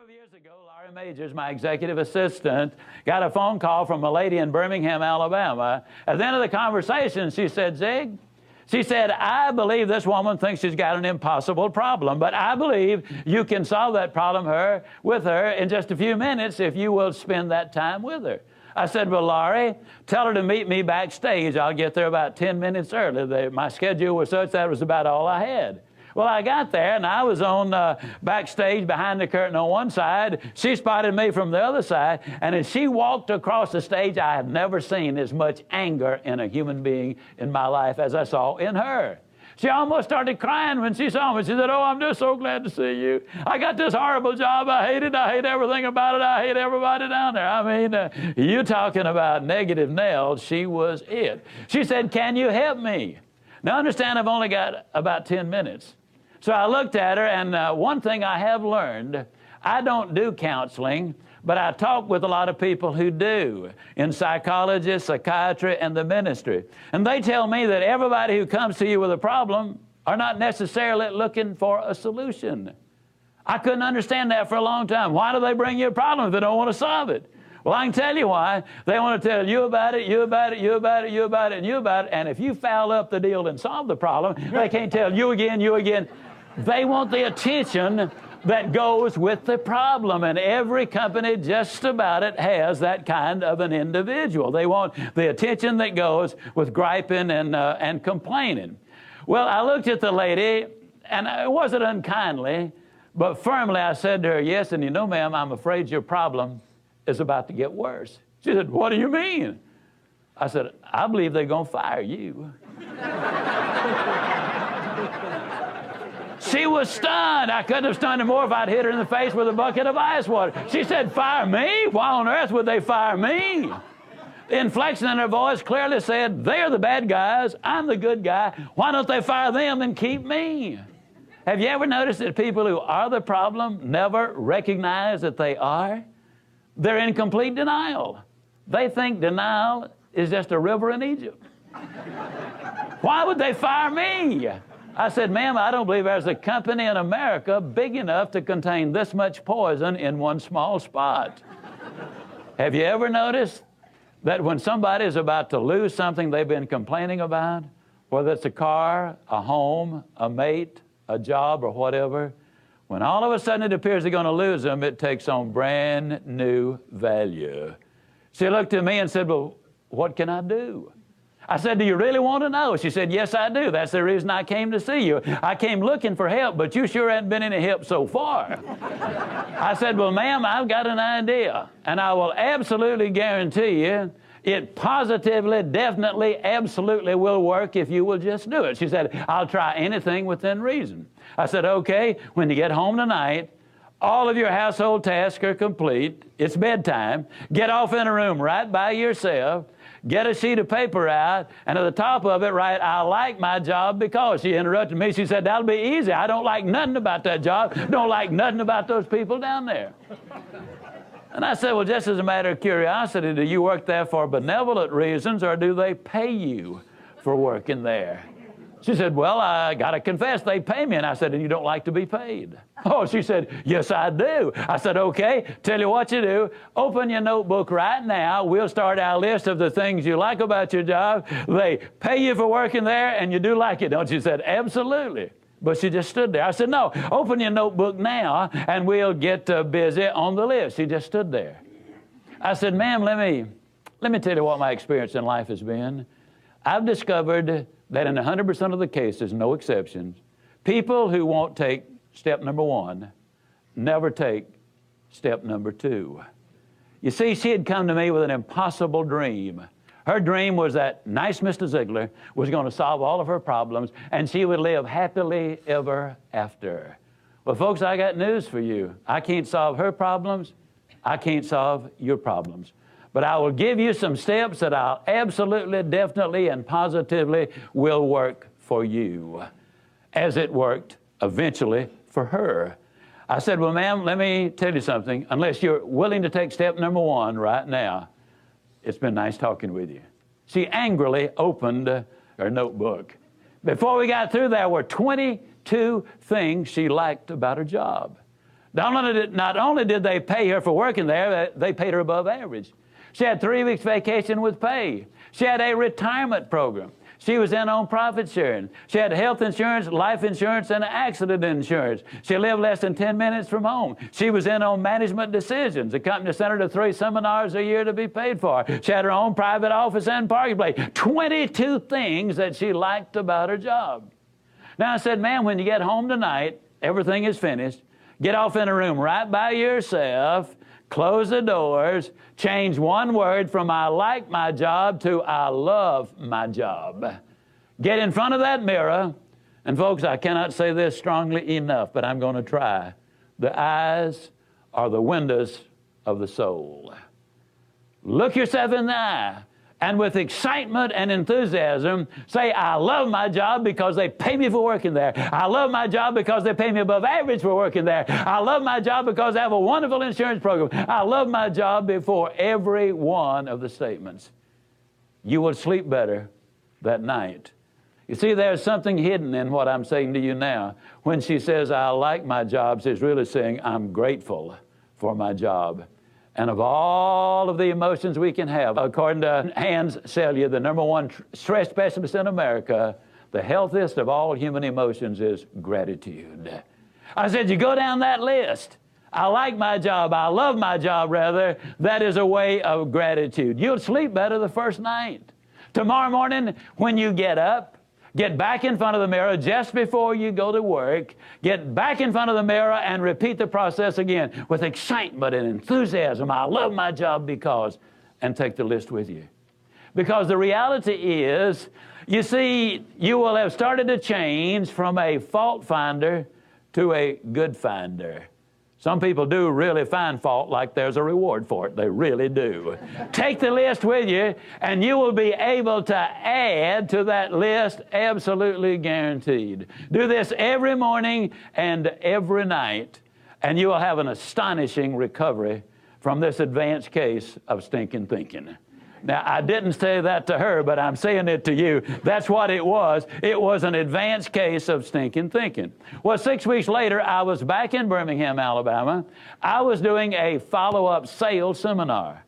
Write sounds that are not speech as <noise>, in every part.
number of years ago, Laurie Magers, my executive assistant, got a phone call from a lady in Birmingham, Alabama. At the end of the conversation, she said, Zig, she said, I believe this woman thinks she's got an impossible problem, but I believe you can solve that problem her, with her in just a few minutes if you will spend that time with her. I said, Well, Laurie, tell her to meet me backstage. I'll get there about 10 minutes early. my schedule was such that was about all I had. Well, I got there and I was on uh, backstage behind the curtain on one side. She spotted me from the other side, and as she walked across the stage, I have never seen as much anger in a human being in my life as I saw in her. She almost started crying when she saw me. She said, Oh, I'm just so glad to see you. I got this horrible job. I hate it. I hate everything about it. I hate everybody down there. I mean, uh, you talking about negative nails. She was it. She said, Can you help me? Now, understand, I've only got about 10 minutes. So I looked at her, and uh, one thing I have learned I don't do counseling, but I talk with a lot of people who do in psychology, psychiatry, and the ministry. And they tell me that everybody who comes to you with a problem are not necessarily looking for a solution. I couldn't understand that for a long time. Why do they bring you a problem if they don't want to solve it? Well, I can tell you why. They want to tell you about it, you about it, you about it, you about it, and you about it. And if you foul up the deal and solve the problem, they can't tell you again, you again. They want the attention that goes with the problem. And every company, just about it, has that kind of an individual. They want the attention that goes with griping and, uh, and complaining. Well, I looked at the lady, and it wasn't unkindly, but firmly I said to her, Yes, and you know, ma'am, I'm afraid your problem is about to get worse. She said, What do you mean? I said, I believe they're going to fire you. <laughs> She was stunned. I couldn't have stunned her more if I'd hit her in the face with a bucket of ice water. She said, Fire me? Why on earth would they fire me? The inflection in her voice clearly said, They're the bad guys. I'm the good guy. Why don't they fire them and keep me? Have you ever noticed that people who are the problem never recognize that they are? They're in complete denial. They think denial is just a river in Egypt. Why would they fire me? I said, ma'am, I don't believe there's a company in America big enough to contain this much poison in one small spot. Have you ever noticed that when somebody is about to lose something they've been complaining about, whether it's a car, a home, a mate, a job, or whatever, when all of a sudden it appears they're going to lose them, it takes on brand new value. She looked at me and said, Well, what can I do? I said, Do you really want to know? She said, Yes, I do. That's the reason I came to see you. I came looking for help, but you sure haven't been any help so far. <laughs> I said, Well, ma'am, I've got an idea, and I will absolutely guarantee you it positively, definitely, absolutely will work if you will just do it. She said, I'll try anything within reason. I said, Okay, when you get home tonight, all of your household tasks are complete. It's bedtime. Get off in a room right by yourself get a sheet of paper out, and at the top of it, write, I like my job because. She interrupted me. She said, That'll be easy. I don't like nothing about that job. Don't like nothing about those people down there. And I said, Well, just as a matter of curiosity, do you work there for benevolent reasons or do they pay you for working there? She said, Well, I got to confess, they pay me. And I said, And you don't like to be paid? <laughs> Oh, she said, Yes, I do. I said, Okay, tell you what you do. Open your notebook right now. We'll start our list of the things you like about your job. They pay you for working there, and you do like it, don't you? She said, Absolutely. But she just stood there. I said, No, open your notebook now, and we'll get uh, busy on the list. She just stood there. I said, Ma'am, let me, let me tell you what my experience in life has been. I've discovered that in 100% of the cases, no exceptions, people who won't take step number one never take step number two. You see, she had come to me with an impossible dream. Her dream was that nice Mr. Ziglar was going to solve all of her problems and she would live happily ever after. Well, folks, I got news for you. I can't solve her problems. I can't solve your problems. But I will give you some steps that I'll absolutely, definitely, and positively will work for you, as it worked eventually for her. I said, Well, ma'am, let me tell you something. Unless you're willing to take step number one right now, it's been nice talking with you. She angrily opened her notebook. Before we got through, there were 22 things she liked about her job. Not only, did, not only did they pay her for working there, they paid her above average. She had three weeks vacation with pay. She had a retirement program. She was in on profit sharing. She had health insurance, life insurance, and accident insurance. She lived less than 10 minutes from home. She was in on management decisions. The company sent her to three seminars a year to be paid for. She had her own private office and parking place. 22 things that she liked about her job. Now I said, man, when you get home tonight, everything is finished. Get off in a room right by yourself close the doors, change one word from I like my job to I love my job. Get in front of that mirror, and folks, I cannot say this strongly enough, but I'm going to try. The eyes are the windows of the soul. Look yourself in the eye and with excitement and enthusiasm say, I love my job because they pay me for working there. I love my job because they pay me above average for working there. I love my job because I have a wonderful insurance program. I love my job before every one of the statements. You will sleep better that night. You see, there's something hidden in what I'm saying to you now. When she says, I like my job, she's really saying, I'm grateful for my job. And of all of the emotions we can have, according to Hans Selye, the number one stress specialist in America, the healthiest of all human emotions is gratitude. I said, You go down that list. I like my job. I love my job, rather. That is a way of gratitude. You'll sleep better the first night. Tomorrow morning, when you get up, Get back in front of the mirror just before you go to work. Get back in front of the mirror and repeat the process again with excitement and enthusiasm. I love my job because, and take the list with you. Because the reality is, you see, you will have started to change from a fault finder to a good finder. Some people do really find fault like there's a reward for it. They really do. Take the list with you, and you will be able to add to that list absolutely guaranteed. Do this every morning and every night, and you will have an astonishing recovery from this advanced case of stinking thinking. Now, I didn't say that to her, but I'm saying it to you. That's what it was. It was an advanced case of stinking thinking. Well, six weeks later, I was back in Birmingham, Alabama. I was doing a follow up sales seminar.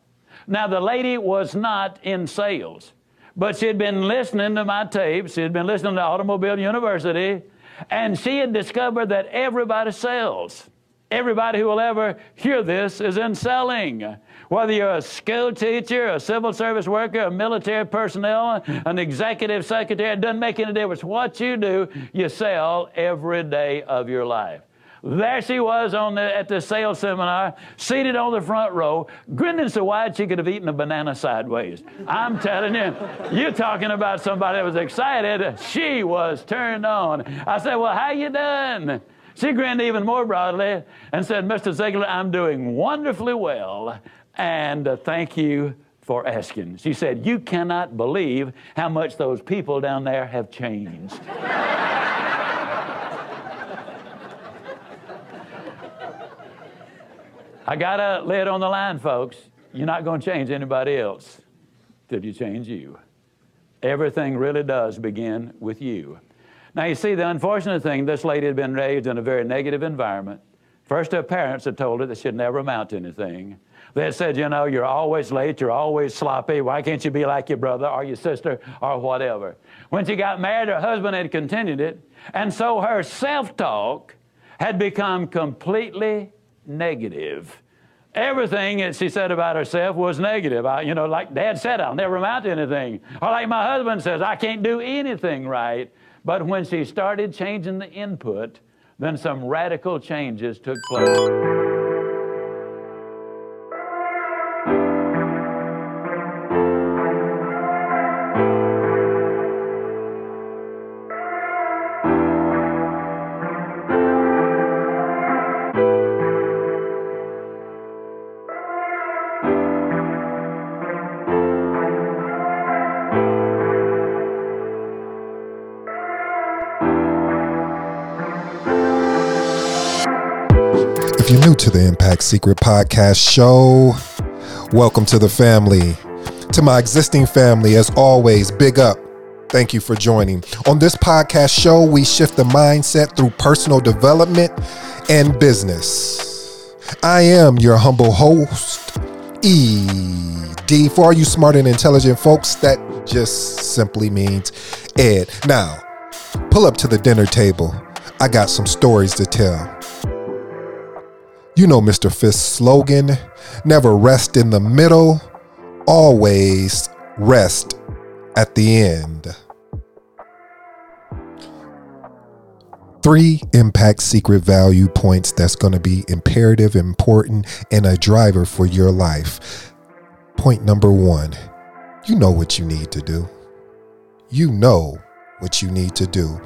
Now, the lady was not in sales, but she had been listening to my tapes. She had been listening to Automobile University, and she had discovered that everybody sells. Everybody who will ever hear this is in selling. Whether you're a school teacher, a civil service worker, a military personnel, an executive secretary, it doesn't make any difference. What you do, you sell every day of your life. There she was on the, at the sales seminar, seated on the front row, grinning so wide she could have eaten a banana sideways. I'm telling you, you're talking about somebody that was excited. She was turned on. I said, well, how you done? She grinned even more broadly and said, Mr. Ziglar, I'm doing wonderfully well, and uh, thank you for asking. She said, You cannot believe how much those people down there have changed. <laughs> I got lay it on the line, folks. You're not going to change anybody else till you change you. Everything really does begin with you. Now, you see, the unfortunate thing, this lady had been raised in a very negative environment. First, her parents had told her that she'd never amount to anything. They had said, you know, you're always late, you're always sloppy. Why can't you be like your brother or your sister or whatever? When she got married, her husband had continued it. And so her self talk had become completely negative. Everything that she said about herself was negative. I, you know, like Dad said, I'll never amount to anything. Or like my husband says, I can't do anything right. But when she started changing the input, then some radical changes took place. To the Impact Secret Podcast show, welcome to the family. To my existing family, as always, big up. Thank you for joining. On this podcast show, we shift the mindset through personal development and business. I am your humble host, ED. For all you smart and intelligent folks, that just simply means Ed. Now, pull up to the dinner table. I got some stories to tell. You know Mr. Fisk's slogan never rest in the middle, always rest at the end. Three impact secret value points that's going to be imperative, important, and a driver for your life. Point number one you know what you need to do. You know what you need to do.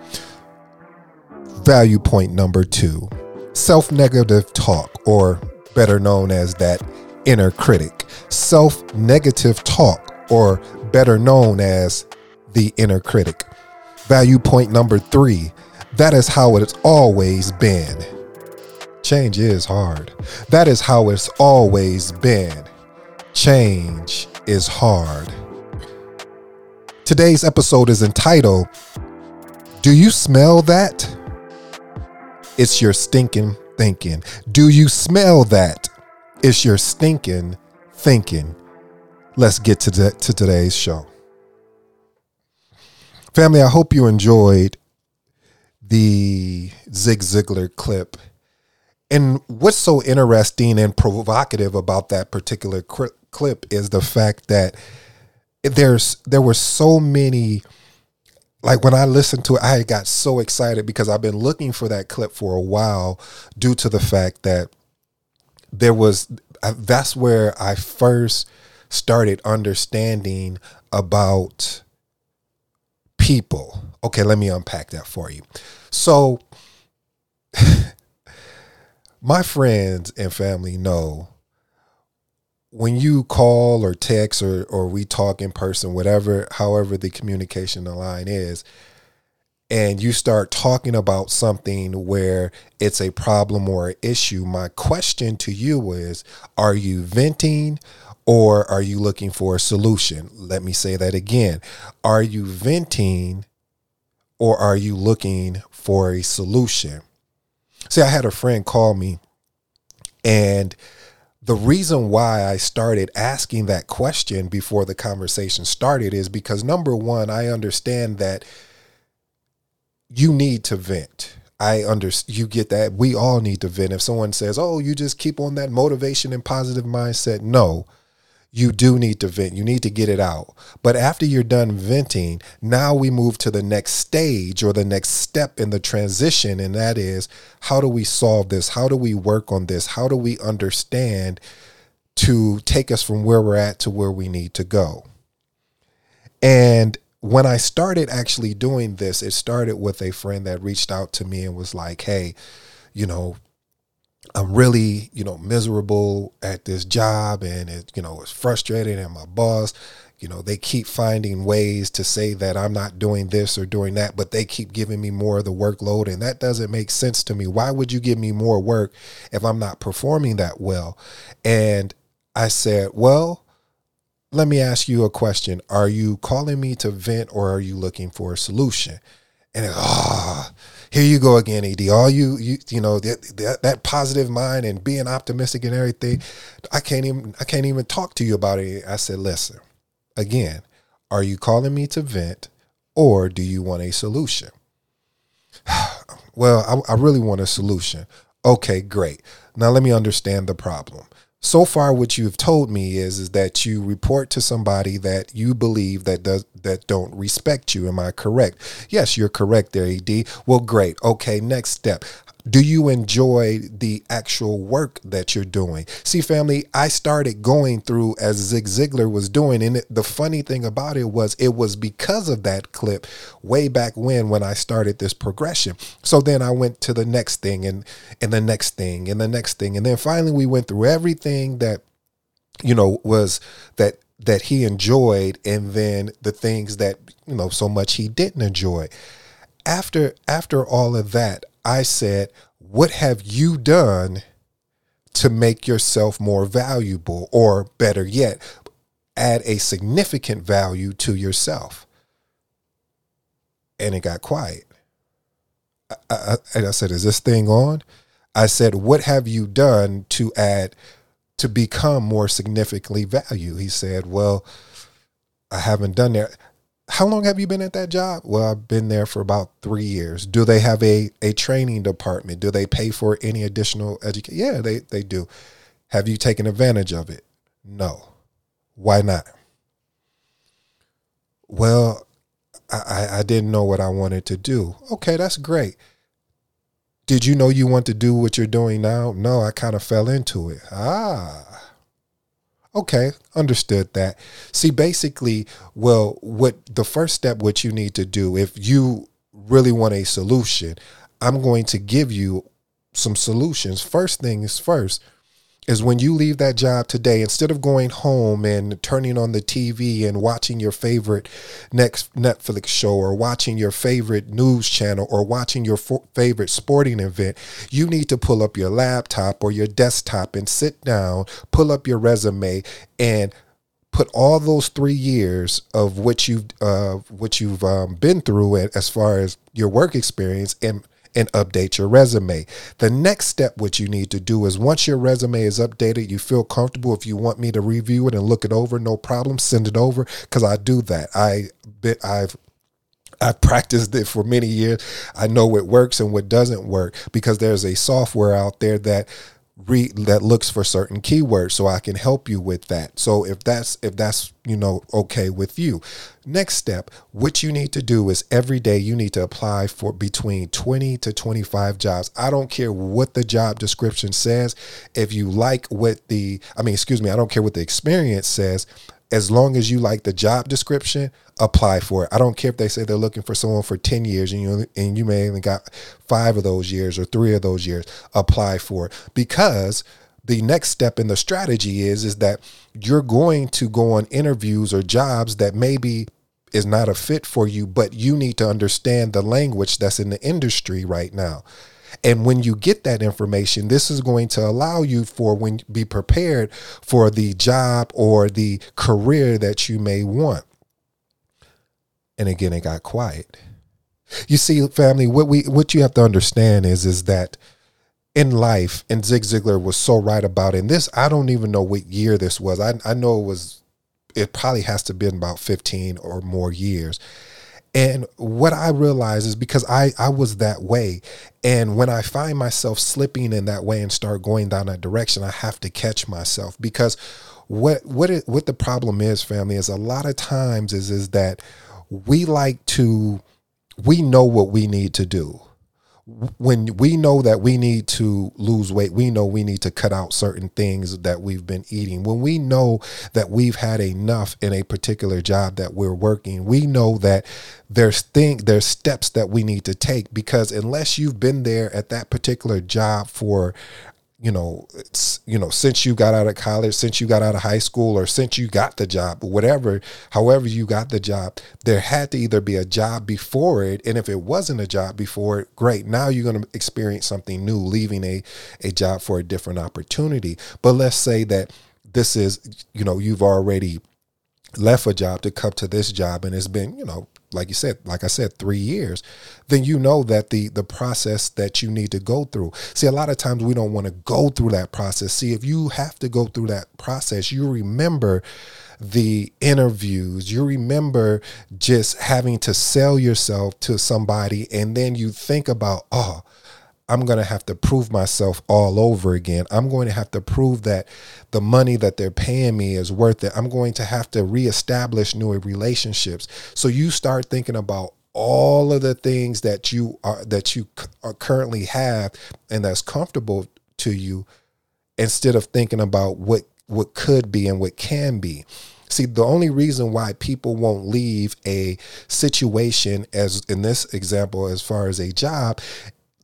Value point number two self negative talk, or better known as that inner critic. Self negative talk, or better known as the inner critic. Value point number three that is how it's always been. Change is hard. That is how it's always been. Change is hard. Today's episode is entitled, Do You Smell That? It's your stinking thinking. Do you smell that? It's your stinking thinking. Let's get to, the, to today's show. Family, I hope you enjoyed the Zig Ziglar clip. And what's so interesting and provocative about that particular clip is the fact that there's there were so many like when I listened to it, I got so excited because I've been looking for that clip for a while due to the fact that there was that's where I first started understanding about people. Okay, let me unpack that for you. So, <laughs> my friends and family know when you call or text or or we talk in person, whatever, however the communication line is, and you start talking about something where it's a problem or an issue, my question to you is are you venting or are you looking for a solution? Let me say that again. Are you venting or are you looking for a solution? See, I had a friend call me and the reason why I started asking that question before the conversation started is because number one, I understand that you need to vent. I under you get that. We all need to vent. If someone says, "Oh, you just keep on that motivation and positive mindset," no you do need to vent. You need to get it out. But after you're done venting, now we move to the next stage or the next step in the transition. And that is how do we solve this? How do we work on this? How do we understand to take us from where we're at to where we need to go? And when I started actually doing this, it started with a friend that reached out to me and was like, hey, you know, I'm really, you know, miserable at this job and it, you know, it's frustrating and my boss, you know, they keep finding ways to say that I'm not doing this or doing that, but they keep giving me more of the workload and that doesn't make sense to me. Why would you give me more work if I'm not performing that well? And I said, "Well, let me ask you a question. Are you calling me to vent or are you looking for a solution?" And ah, oh, here you go again, Ed. All you you you know that, that, that positive mind and being optimistic and everything. I can't even I can't even talk to you about it. I said, listen, again, are you calling me to vent, or do you want a solution? <sighs> well, I, I really want a solution. Okay, great. Now let me understand the problem so far what you've told me is is that you report to somebody that you believe that does that don't respect you. Am i correct? Yes you're correct there ed well great. Okay next step do you enjoy the actual work that you're doing? See, family, I started going through as Zig Ziglar was doing. And the funny thing about it was, it was because of that clip way back when, when I started this progression. So then I went to the next thing and, and the next thing and the next thing. And then finally we went through everything that, you know, was that that he enjoyed and then the things that you know so much he didn't enjoy after after all of that I said, What have you done to make yourself more valuable? Or better yet, add a significant value to yourself? And it got quiet. I, I, and I said, Is this thing on? I said, What have you done to add to become more significantly value? He said, Well, I haven't done that. How long have you been at that job? Well, I've been there for about three years. Do they have a, a training department? Do they pay for any additional education? Yeah, they, they do. Have you taken advantage of it? No. Why not? Well, I, I didn't know what I wanted to do. Okay, that's great. Did you know you want to do what you're doing now? No, I kind of fell into it. Ah. Okay, understood that. See, basically, well, what the first step, what you need to do, if you really want a solution, I'm going to give you some solutions. First thing is first, is when you leave that job today, instead of going home and turning on the TV and watching your favorite next Netflix show or watching your favorite news channel or watching your favorite sporting event, you need to pull up your laptop or your desktop and sit down, pull up your resume and put all those three years of what you've uh, what you've um, been through as far as your work experience and and update your resume. The next step, what you need to do is once your resume is updated, you feel comfortable. If you want me to review it and look it over, no problem, send it over because I do that. I bit I've I've <laughs> practiced it for many years. I know what works and what doesn't work because there's a software out there that read that looks for certain keywords so I can help you with that. So if that's if that's you know okay with you. Next step, what you need to do is every day you need to apply for between 20 to 25 jobs. I don't care what the job description says. If you like what the I mean excuse me, I don't care what the experience says as long as you like the job description, apply for it. I don't care if they say they're looking for someone for 10 years and you and you may even got 5 of those years or 3 of those years, apply for it because the next step in the strategy is is that you're going to go on interviews or jobs that maybe is not a fit for you, but you need to understand the language that's in the industry right now. And when you get that information, this is going to allow you for when be prepared for the job or the career that you may want. And again, it got quiet. You see, family, what we what you have to understand is is that in life, and Zig Ziglar was so right about it. And this, I don't even know what year this was. I, I know it was, it probably has to been about 15 or more years. And what I realize is because I, I was that way. And when I find myself slipping in that way and start going down that direction, I have to catch myself because what what it, what the problem is, family, is a lot of times is is that we like to we know what we need to do when we know that we need to lose weight, we know we need to cut out certain things that we've been eating. When we know that we've had enough in a particular job that we're working, we know that there's thing there's steps that we need to take because unless you've been there at that particular job for you know, it's, you know, since you got out of college, since you got out of high school, or since you got the job, whatever, however you got the job, there had to either be a job before it. And if it wasn't a job before it, great. Now you're going to experience something new, leaving a, a job for a different opportunity. But let's say that this is, you know, you've already left a job to come to this job and it's been, you know, like you said, like I said, three years, then you know that the the process that you need to go through. See, a lot of times we don't want to go through that process. See, if you have to go through that process, you remember the interviews, you remember just having to sell yourself to somebody, and then you think about, oh, I'm going to have to prove myself all over again. I'm going to have to prove that the money that they're paying me is worth it. I'm going to have to reestablish new relationships. So you start thinking about all of the things that you are that you are currently have and that's comfortable to you instead of thinking about what what could be and what can be. See, the only reason why people won't leave a situation, as in this example, as far as a job,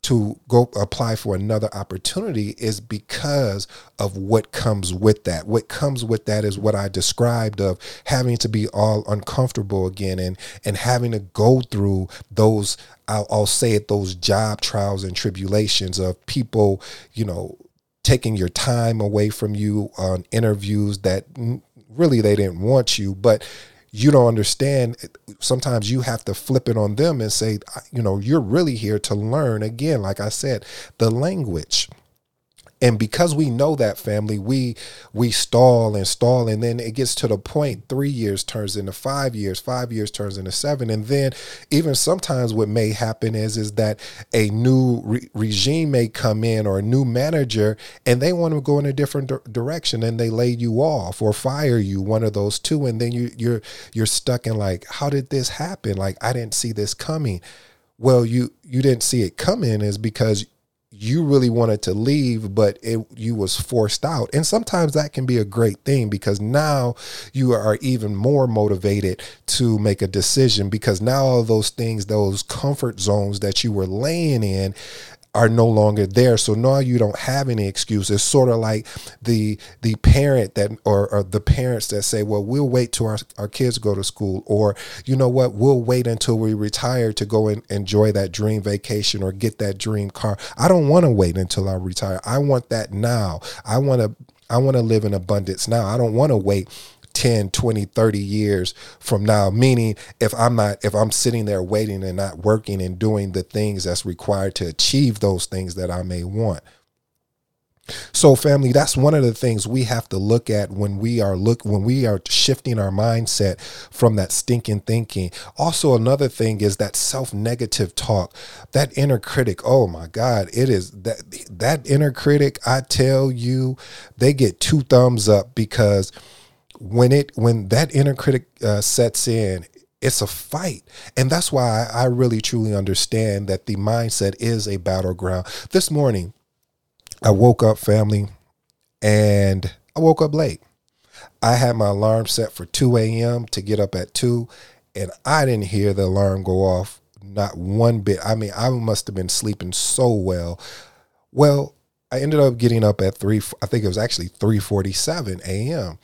to go apply for another opportunity is because of what comes with that. What comes with that is what I described of having to be all uncomfortable again and and having to go through those I'll, I'll say it those job trials and tribulations of people, you know, taking your time away from you on interviews that really they didn't want you, but you don't understand sometimes you have to flip it on them and say you know you're really here to learn. Again like i said the language And because we know that family, we we stall and stall, and then it gets to the point three years turns into five years, five years turns into seven, and then even sometimes what may happen is is that a new re- regime may come in or a new manager, and they want to go in a different di- direction, and they lay you off or fire you, one of those two, and then you you're you're stuck in like, how did this happen? Like I didn't see this coming. Well, you you didn't see it coming is because you really wanted to leave but it you was forced out. And sometimes that can be a great thing because now you are even more motivated to make a decision because now all those things those comfort zones that you were laying in are no longer there. So now you don't have any excuses. Sort of like the the parent that or, or, the parents that say, "Well, we'll wait till our, our kids go to school," or you know what, we'll wait until we retire to go and enjoy that dream vacation or get that dream car. I don't want to wait until I retire. I want that now. I want to I want to live in abundance now. I don't want to wait 10 20 30 years from now meaning if i'm not if i'm sitting there waiting and not working and doing the things that's required to achieve those things that i may want. So family that's one of the things we have to look at when we are look when we are shifting our mindset from that stinking thinking. Also another thing is that self-negative talk that inner critic. Oh my god it is that that inner critic i tell you they get two thumbs up because when it when that inner critic uh, sets in it's a fight. And that's why I, really truly understand that the mindset is a battleground. This morning i woke up family and i woke up late. I had my alarm set for 2 a.m to get up at 2 and i didn't hear the alarm go off not one bit. I mean i must have been sleeping so well. Well i ended up getting up at 3 i think it was actually 3:47 a.m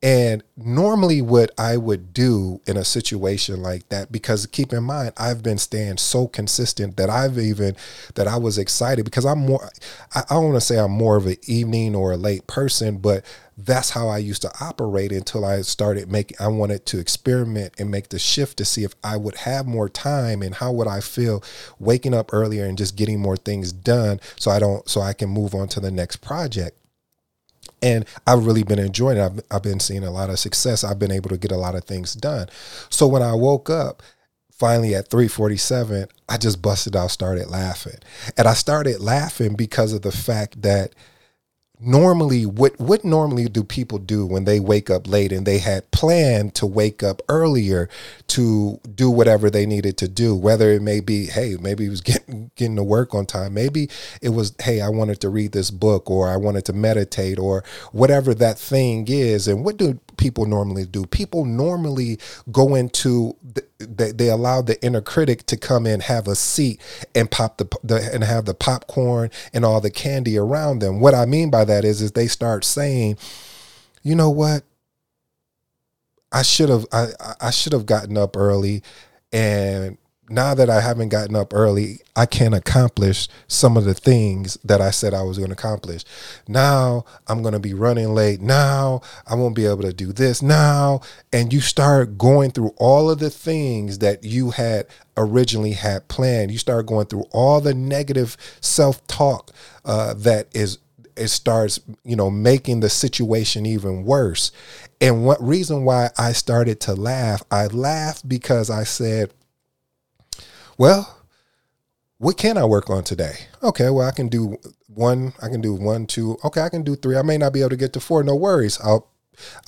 and normally, what I would do in a situation like that, because keep in mind, I've been staying so consistent that I've even that I was excited because I'm more. I, I don't want to say I'm more of an evening or a late person, but that's how I used to operate until I started making. I wanted to experiment and make the shift to see if I would have more time and how would I feel waking up earlier and just getting more things done, so I don't, so I can move on to the next project and I've really been enjoying it. I've, I've been seeing a lot of success. I've been able to get a lot of things done. So when I woke up, finally at 3:47, I just busted out, started laughing, and I started laughing because of the fact that normally what what normally do people do when they wake up late and they had planned to wake up earlier to do whatever they needed to do? Whether it may be hey maybe it was getting getting to work on time. Maybe it was hey I wanted to read this book or I wanted to meditate or whatever that thing is. And what do people normally do people normally go into the, they, they allow the inner critic to come in have a seat and pop the, the and have the popcorn and all the candy around them what I mean by that is is they start saying, you know what? I should have I, I should have gotten up early and now that I haven't gotten up early, I can't accomplish some of the things that I said I was going to accomplish. Now I'm going to be running late. Now I won't be able to do this now. And you start going through all of the things that you had originally had planned. You start going through all the negative self talk uh, that is it starts you know making the situation even worse and what reason why i started to laugh i laughed because i said well what can i work on today okay well i can do one i can do one two okay i can do three i may not be able to get to four no worries i'll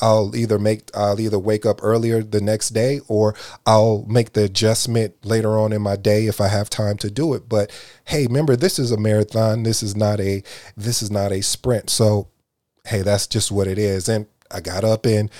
I'll either make I'll either wake up earlier the next day or I'll make the adjustment later on in my day if I have time to do it. But hey, remember this is a marathon. This is not a this is not a sprint. So hey, that's just what it is. And I got up and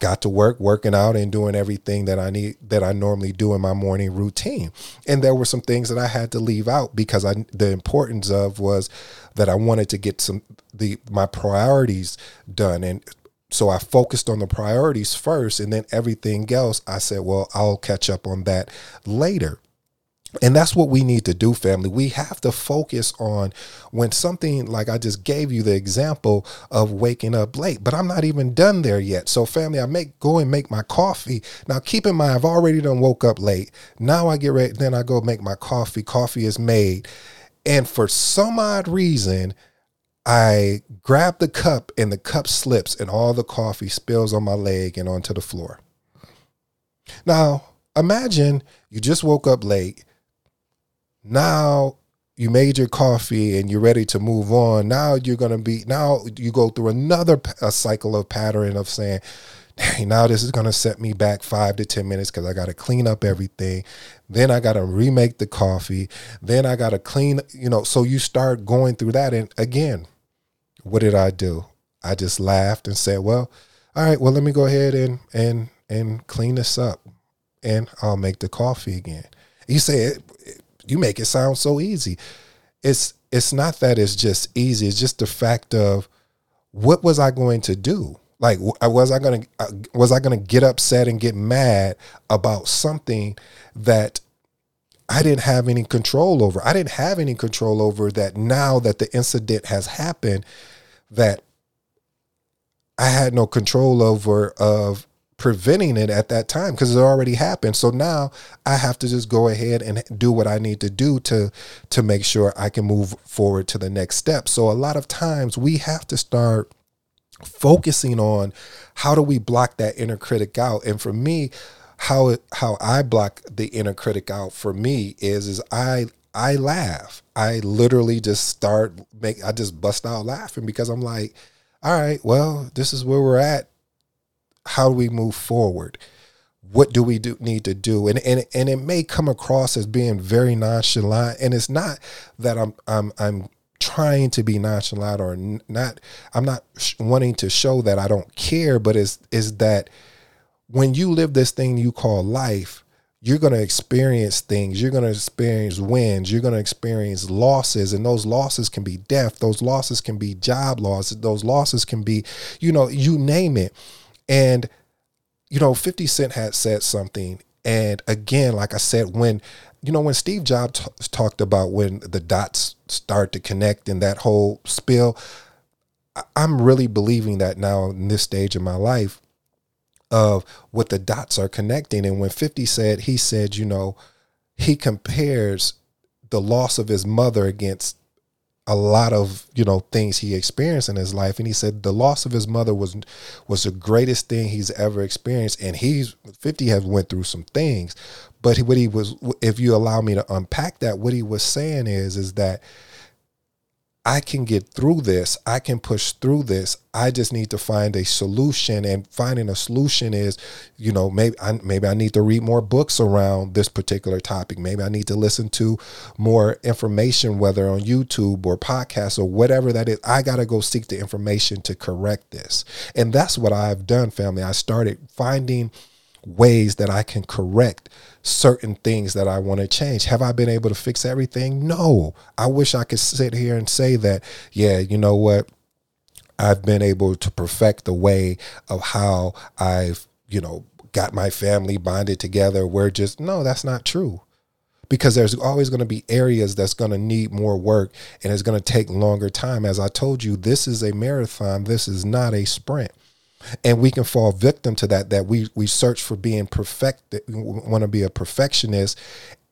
got to work working out and doing everything that I need that I normally do in my morning routine. And there were some things that I had to leave out because I the importance of was that I wanted to get some the my priorities done and so I focused on the priorities first, and then everything else, I said, well, I'll catch up on that later. And that's what we need to do, family. We have to focus on when something like I just gave you the example of waking up late, but I'm not even done there yet. So, family, I make go and make my coffee. Now, keep in mind, I've already done woke up late. Now I get ready, then I go make my coffee. Coffee is made. And for some odd reason, I grab the cup and the cup slips and all the coffee spills on my leg and onto the floor. Now, imagine you just woke up late. Now you made your coffee and you're ready to move on. Now you're going to be, now you go through another a cycle of pattern of saying, hey, now this is going to set me back five to 10 minutes because I got to clean up everything. Then I got to remake the coffee. Then I got to clean, you know, so you start going through that. And again, what did I do? I just laughed and said, well, all right, well, let me go ahead and, and, and clean this up and I'll make the coffee again. You say you make it sound so easy. It's, it's not that it's just easy. It's just the fact of what was I going to do? Like, was I gonna uh, was I gonna get upset and get mad about something that I didn't have any control over? I didn't have any control over that. Now that the incident has happened, that I had no control over of preventing it at that time because it already happened. So now I have to just go ahead and do what I need to do to to make sure I can move forward to the next step. So a lot of times we have to start focusing on how do we block that inner critic out and for me how it, how I block the inner critic out for me is is I I laugh. I literally just start make I just bust out laughing because I'm like, all right, well, this is where we're at. How do we move forward? What do we do need to do? And and and it may come across as being very nonchalant, and it's not that I'm I'm I'm trying to be nonchalant or not i'm not wanting to show that i don't care but is is that when you live this thing you call life you're going to experience things. You're going to experience wins. You're going to experience losses and those losses can be death. Those losses can be job losses. Those losses can be you know you name it and you know 50 cent had said something and again like i said when you know when steve jobs t- talked about when the dots start to connect in that whole spill. I'm really believing that now in this stage of my life of what the dots are connecting. And when 50 said, he said, you know, he compares the loss of his mother against a lot of you know things he experienced in his life. And he said the loss of his mother was was the greatest thing he's ever experienced. And he's 50 has went through some things. But what he was if you allow me to unpack that what he was saying is is that I can get through this. I can push through this. I just need to find a solution. And finding a solution is, you know, maybe I, maybe I need to read more books around this particular topic. Maybe I need to listen to more information, whether on YouTube or podcasts or whatever that is. I got to go seek the information to correct this. And that's what I've done, family. I started finding ways that I can correct certain things that I want to change. Have I been able to fix everything? No. I wish I could sit here and say that, yeah, you know what? I've been able to perfect the way of how I've, you know, got my family bonded together. We're just, no, that's not true. Because there's always going to be areas that's going to need more work and it's going to take longer time. As I told you, this is a marathon. This is not a sprint and we can fall victim to that that we we search for being perfect want to be a perfectionist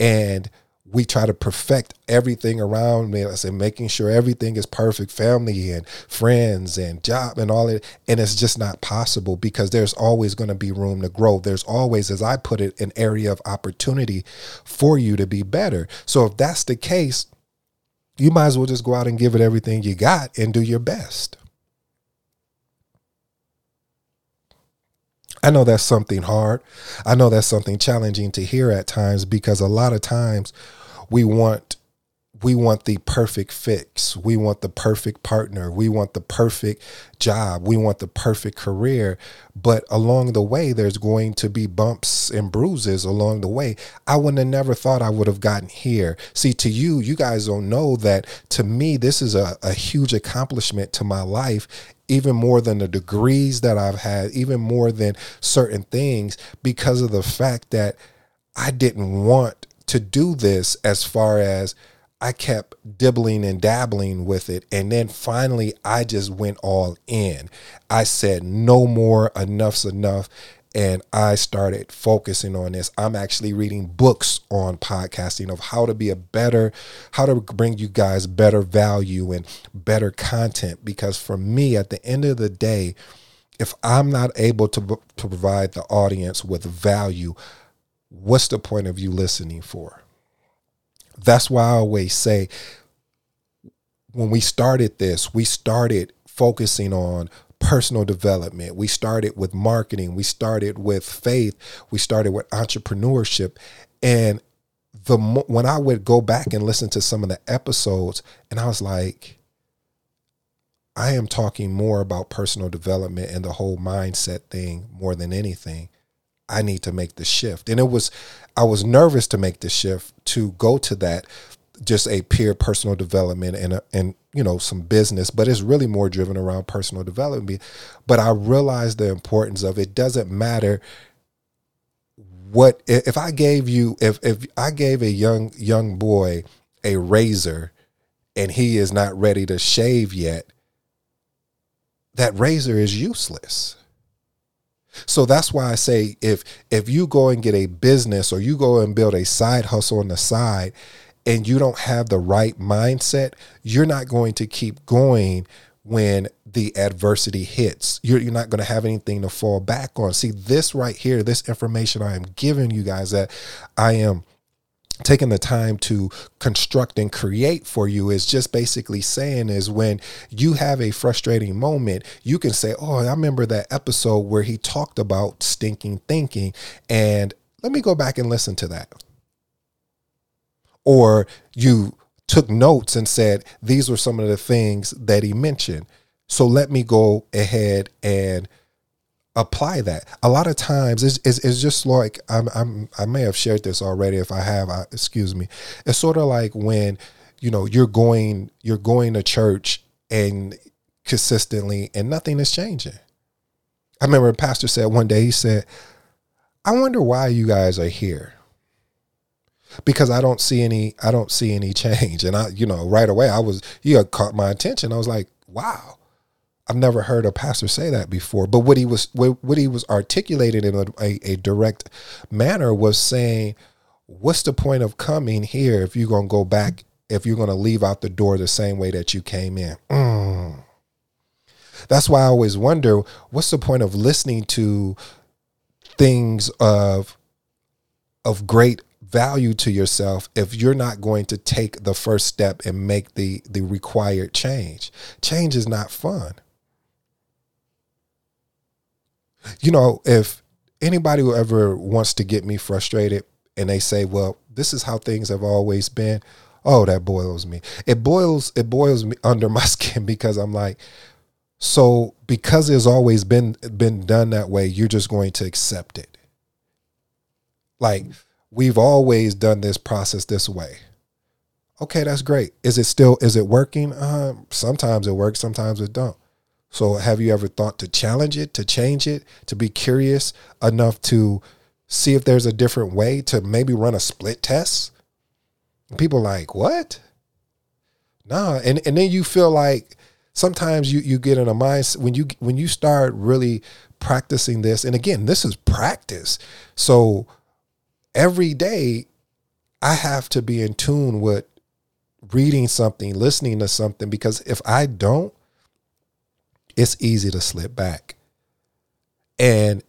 and we try to perfect everything around me. I say making sure everything is perfect, family and friends and job and all that. And it's just not possible because there's always going to be room to grow. There's always, as I put it, an area of opportunity for you to be better. So if that's the case, you might as well just go out and give it everything you got and do your best. I know that's something hard. I know that's something challenging to hear at times because a lot of times we want we want the perfect fix. We want the perfect partner. We want the perfect job. We want the perfect career. But along the way, there's going to be bumps and bruises along the way. I wouldn't have never thought I would have gotten here. See, to you, you guys don't know that to me, this is a, a huge accomplishment to my life even more than the degrees that I've had, even more than certain things, because of the fact that I didn't want to do this as far as I kept dibbling and dabbling with it. And then finally, I just went all in. I said, no more, enough's enough. and I started focusing on this. I'm actually reading books on podcasting of how to be a better, how to bring you guys better value and better content. Because for me, at the end of the day, if I'm not able to, to provide the audience with value, what's the point of you listening for? That's why I always say when we started this, we started focusing on personal development. We started with marketing. We started with faith. We started with entrepreneurship. And the when I would go back and listen to some of the episodes, and I was like, I am talking more about personal development and the whole mindset thing more than anything. I need to make the shift. And it was, I was nervous to make the shift to go to that, just a peer personal development and, a, and, you know, some business, but it's really more driven around personal development. But I realized the importance of it doesn't matter what, if I gave you, if, if I gave a young, young boy a razor and he is not ready to shave yet, that razor is useless so that's why I say if if you go and get a business or you go and build a side hustle on the side and you don't have the right mindset, you're not going to keep going when the adversity hits. You're, you're not going to have anything to fall back on. See, this right here, this information I am giving you guys that I am taking the time to construct and create for you is just basically saying is when you have a frustrating moment you can say oh i remember that episode where he talked about stinking thinking and let me go back and listen to that. Or you took notes and said these were some of the things that he mentioned. So let me go ahead and apply that. A lot of times it's, it's, it's, just like I'm, I'm I may have shared this already. If I have, I, excuse me. It's sort of like when you know you're going you're going to church and consistently and nothing is changing. I remember a pastor said one day he said, "I wonder why you guys are here." Because I don't see any I don't see any <laughs> change. And I you know right away I was you caught my attention. I was like, "Wow." I've never heard a pastor say that before. But what he was what, he was articulating in a, a, a, direct manner was saying, "What's the point of coming here if you're gonna go back? If you're gonna leave out the door the same way that you came in?" Mm. That's why I always wonder, what's the point of listening to things of of great value to yourself if you're not going to take the first step and make the the required change. Change is not fun you know, if anybody who ever wants to get me frustrated and they say, well, this is how things have always been, oh, that boils me. It boils, it boils me <laughs> under my skin because I'm like, so because it's always been been done that way, you're just going to accept it. Like we've always done this process this way. Okay, that's great. Is it still is it working? Um, sometimes it works, sometimes it don't. So have you ever thought to challenge it, to change it, to be curious enough to see if there's a different way to maybe run a split test? people like, what? Nah. And and then you feel like sometimes you you get in a mindset when you when you start really practicing this, and again, this is practice. So every day I have to be in tune with reading something, listening to something, because if I don't, it's easy to slip back. And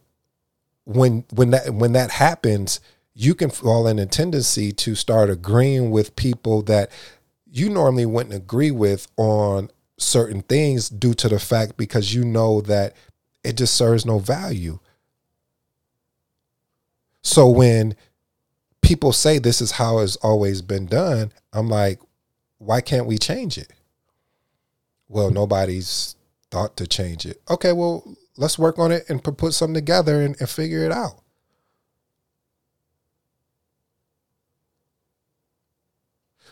when when that when that happens, you can fall in a tendency to start agreeing with people that you normally wouldn't agree with on certain things due to the fact because you know that it just serves no value. So when people say this is how it's always been done, I'm like, why can't we change it? Well, nobody's thought to change it. Okay, well, let's work on it and put something together and, and figure it out.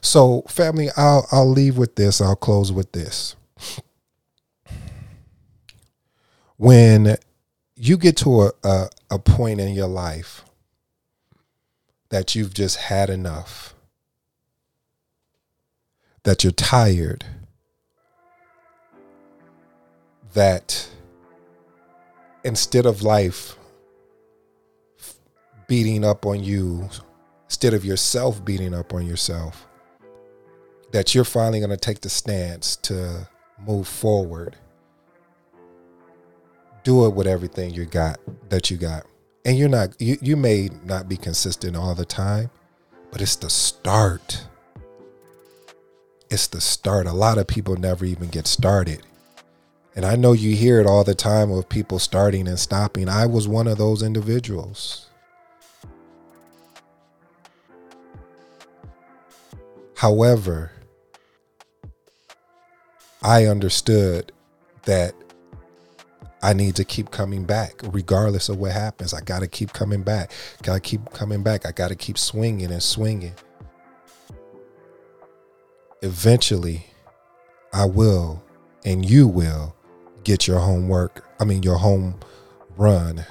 So, family, I'll I'll leave with this. I'll close with this. When you get to a, a, a point in your life that you've just had enough, that you're tired, that instead of life beating up on you instead of yourself beating up on yourself, that you're finally going to take the stance to move forward. Do it with everything you got that you got. And you're not you, you may not be consistent all the time, but it's the start. It's the start. A lot of people never even get started. And I know you hear it all the time of people starting and stopping. I was one of those individuals. However, I understood that I need to keep coming back regardless of what happens. I got to keep coming back. Got to keep coming back. I got to keep swinging and swinging. Eventually, I will and you will get your homework, I mean, your home run.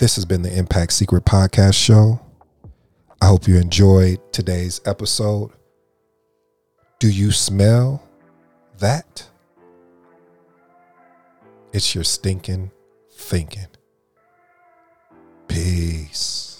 This has been the Impact Secret Podcast Show. I hope you enjoyed today's episode. Do you smell that? It's your stinking thinking. Peace.